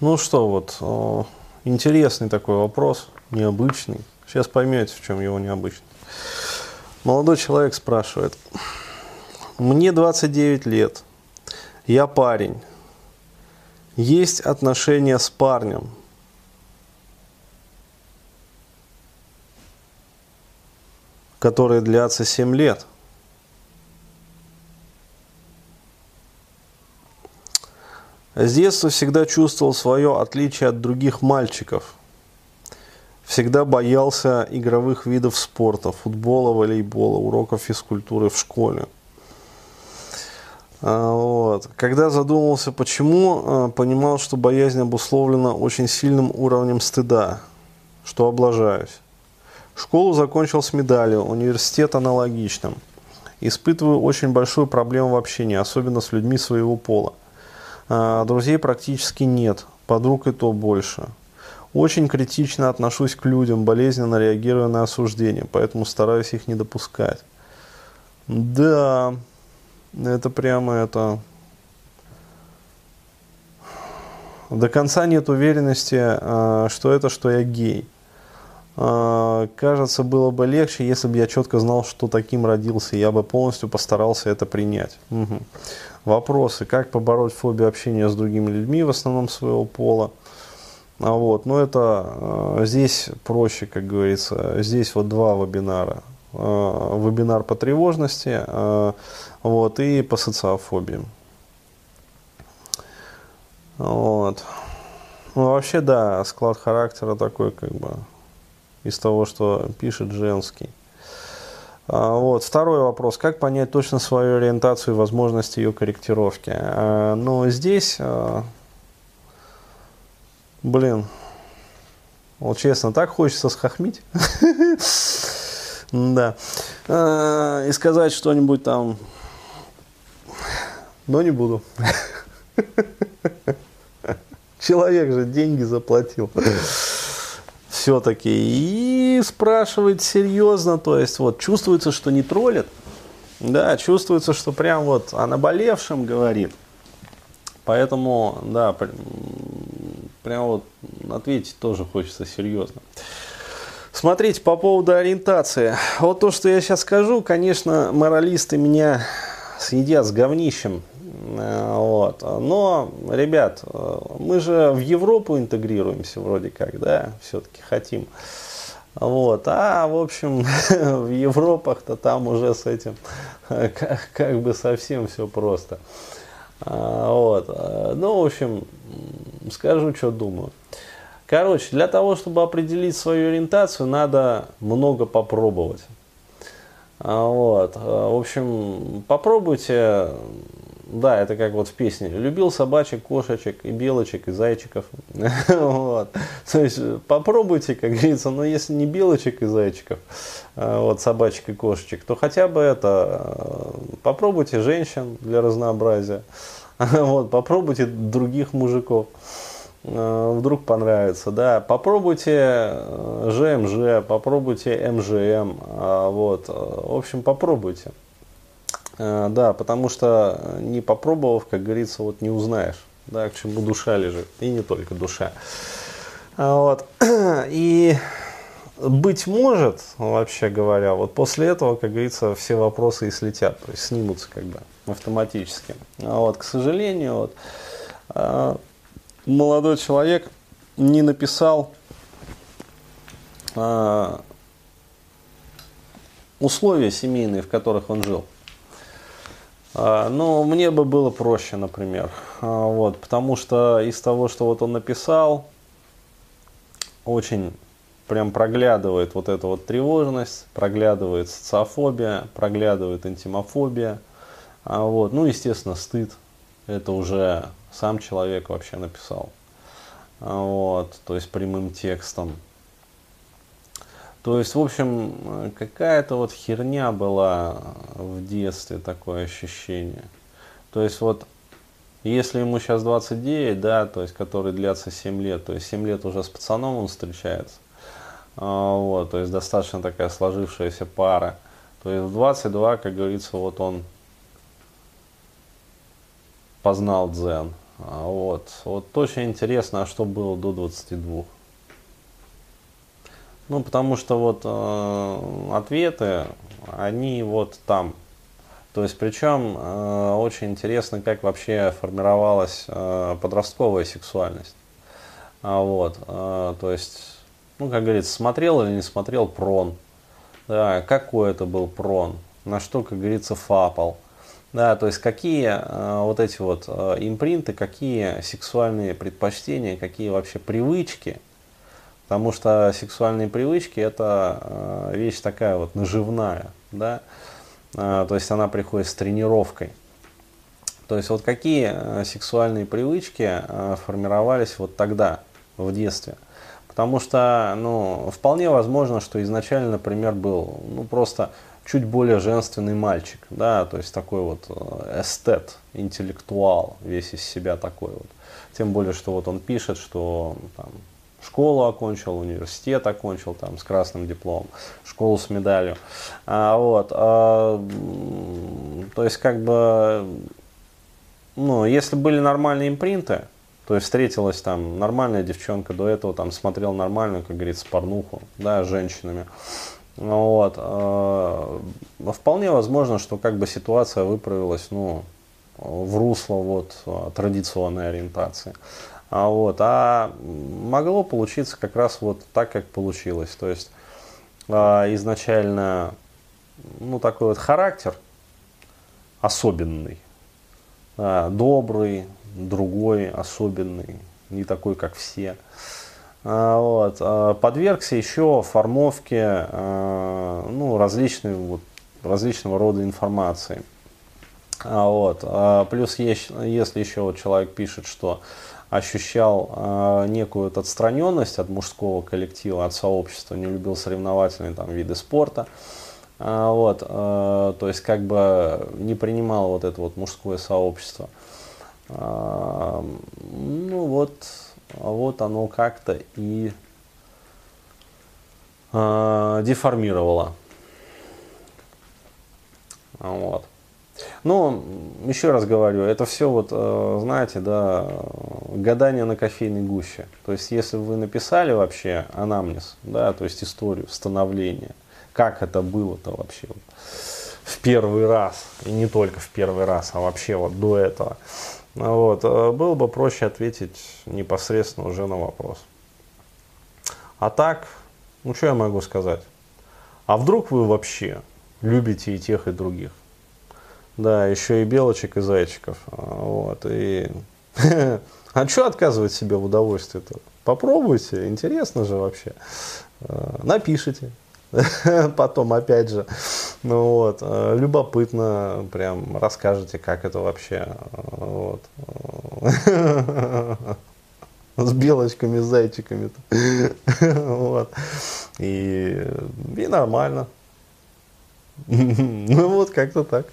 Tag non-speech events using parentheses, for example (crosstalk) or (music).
Ну что, вот, э, интересный такой вопрос, необычный. Сейчас поймете, в чем его необычность. Молодой человек спрашивает. Мне 29 лет. Я парень. Есть отношения с парнем. которые длятся 7 лет. С детства всегда чувствовал свое отличие от других мальчиков. Всегда боялся игровых видов спорта, футбола, волейбола, уроков физкультуры в школе. А, вот. Когда задумывался, почему, а, понимал, что боязнь обусловлена очень сильным уровнем стыда, что облажаюсь. Школу закончил с медалью, университет аналогичным. Испытываю очень большую проблему в общении, особенно с людьми своего пола. А, друзей практически нет, подруг и то больше. Очень критично отношусь к людям, болезненно реагирую на осуждение, поэтому стараюсь их не допускать. Да, это прямо это... До конца нет уверенности, а, что это, что я гей. А, кажется, было бы легче, если бы я четко знал, что таким родился, я бы полностью постарался это принять. Угу вопросы, как побороть фобию общения с другими людьми, в основном своего пола. А вот, но это э, здесь проще, как говорится. Здесь вот два вебинара. Э, вебинар по тревожности э, вот, и по социофобии. Вот. Ну, вообще, да, склад характера такой, как бы, из того, что пишет женский. А, вот. Второй вопрос. Как понять точно свою ориентацию и возможности ее корректировки? А, ну, здесь, а, блин, вот честно, так хочется схохмить. (laughs) Да. И сказать что-нибудь там, но не буду. (laughs) Человек же деньги заплатил все-таки и спрашивает серьезно, то есть вот чувствуется, что не троллит, да, чувствуется, что прям вот о наболевшем говорит. Поэтому, да, прям вот ответить тоже хочется серьезно. Смотрите, по поводу ориентации. Вот то, что я сейчас скажу, конечно, моралисты меня съедят с говнищем. Э, вот. Но, ребят, э, мы же в Европу интегрируемся вроде как, да, все-таки хотим. Вот. А, в общем, (laughs) в Европах-то там уже с этим (laughs) как, как бы совсем все просто. А, вот. Ну, в общем, скажу, что думаю. Короче, для того, чтобы определить свою ориентацию, надо много попробовать. А, вот. В общем, попробуйте да, это как вот в песне. Любил собачек, кошечек и белочек, и зайчиков. (laughs) вот. То есть попробуйте, как говорится, но если не белочек и зайчиков, а вот собачек и кошечек, то хотя бы это э, попробуйте женщин для разнообразия. (laughs) вот, попробуйте других мужиков. Э, вдруг понравится, да, попробуйте ЖМЖ, э, попробуйте МЖМ, а вот, в общем, попробуйте. Э, да, потому что э, не попробовав, как говорится, вот не узнаешь, да, к чему душа лежит, и не только душа. А вот. (clears throat) И быть может, вообще говоря, вот после этого, как говорится, все вопросы и слетят, то есть снимутся как бы автоматически. А вот, к сожалению, вот, э, молодой человек не написал условия семейные, в которых он жил. А, но мне бы было проще, например. А, вот, потому что из того, что вот он написал, очень прям проглядывает вот эта вот тревожность, проглядывает социофобия, проглядывает интимофобия. А вот, ну, естественно, стыд. Это уже сам человек вообще написал. Вот, то есть прямым текстом. То есть, в общем, какая-то вот херня была в детстве, такое ощущение. То есть, вот, если ему сейчас 29, да, то есть, который длятся 7 лет, то есть 7 лет уже с пацаном он встречается. А, вот, то есть, достаточно такая сложившаяся пара. То есть, в 22, как говорится, вот он познал дзен. А вот. Вот очень интересно, а что было до 22. Ну, потому что вот э, ответы, они вот там. То есть, причем э, очень интересно, как вообще формировалась э, подростковая сексуальность. А вот, э, то есть, ну, как говорится, смотрел или не смотрел прон. Да, какой это был прон, на что, как говорится, фапал. Да, то есть какие э, вот эти вот э, импринты, какие сексуальные предпочтения, какие вообще привычки. Потому что сексуальные привычки это э, вещь такая вот наживная, да. Э, то есть она приходит с тренировкой. То есть вот какие э, сексуальные привычки формировались вот тогда, в детстве. Потому что, ну, вполне возможно, что изначально, например, был, ну, просто чуть более женственный мальчик, да, то есть такой вот эстет, интеллектуал, весь из себя такой вот. Тем более, что вот он пишет, что там, школу окончил, университет окончил там с красным дипломом, школу с медалью. А, вот, а, то есть как бы, ну, если были нормальные импринты, то есть встретилась там нормальная девчонка, до этого там смотрел нормальную, как говорится, порнуху, да, с женщинами. Вот. Э, вполне возможно, что как бы ситуация выправилась, ну, в русло вот традиционной ориентации. А, вот, а могло получиться как раз вот так, как получилось. То есть а, изначально ну, такой вот характер особенный, а, добрый, другой, особенный, не такой, как все. А, вот. А, подвергся еще формовке а, ну, различной, вот, различного рода информации. Вот. Плюс если еще вот человек пишет, что ощущал некую вот отстраненность от мужского коллектива, от сообщества, не любил соревновательные там, виды спорта, вот, то есть как бы не принимал вот это вот мужское сообщество. Ну вот, вот оно как-то и э, деформировало. Вот. Ну, еще раз говорю, это все вот, э, знаете, да, гадание на кофейной гуще. То есть, если вы написали вообще анамнез, да, то есть историю становления, как это было-то вообще вот, в первый раз, и не только в первый раз, а вообще вот до этого, вот. Э, было бы проще ответить непосредственно уже на вопрос. А так, ну что я могу сказать? А вдруг вы вообще любите и тех, и других? Да, еще и белочек, и зайчиков. А, вот, и... (laughs) А что отказывать себе в удовольствии-то? Попробуйте, интересно же вообще. Э, напишите. (laughs) потом опять же, ну вот, э, любопытно, прям расскажете, как это вообще, вот, (laughs) с белочками, с зайчиками, вот, и, и нормально, ну вот, как-то так.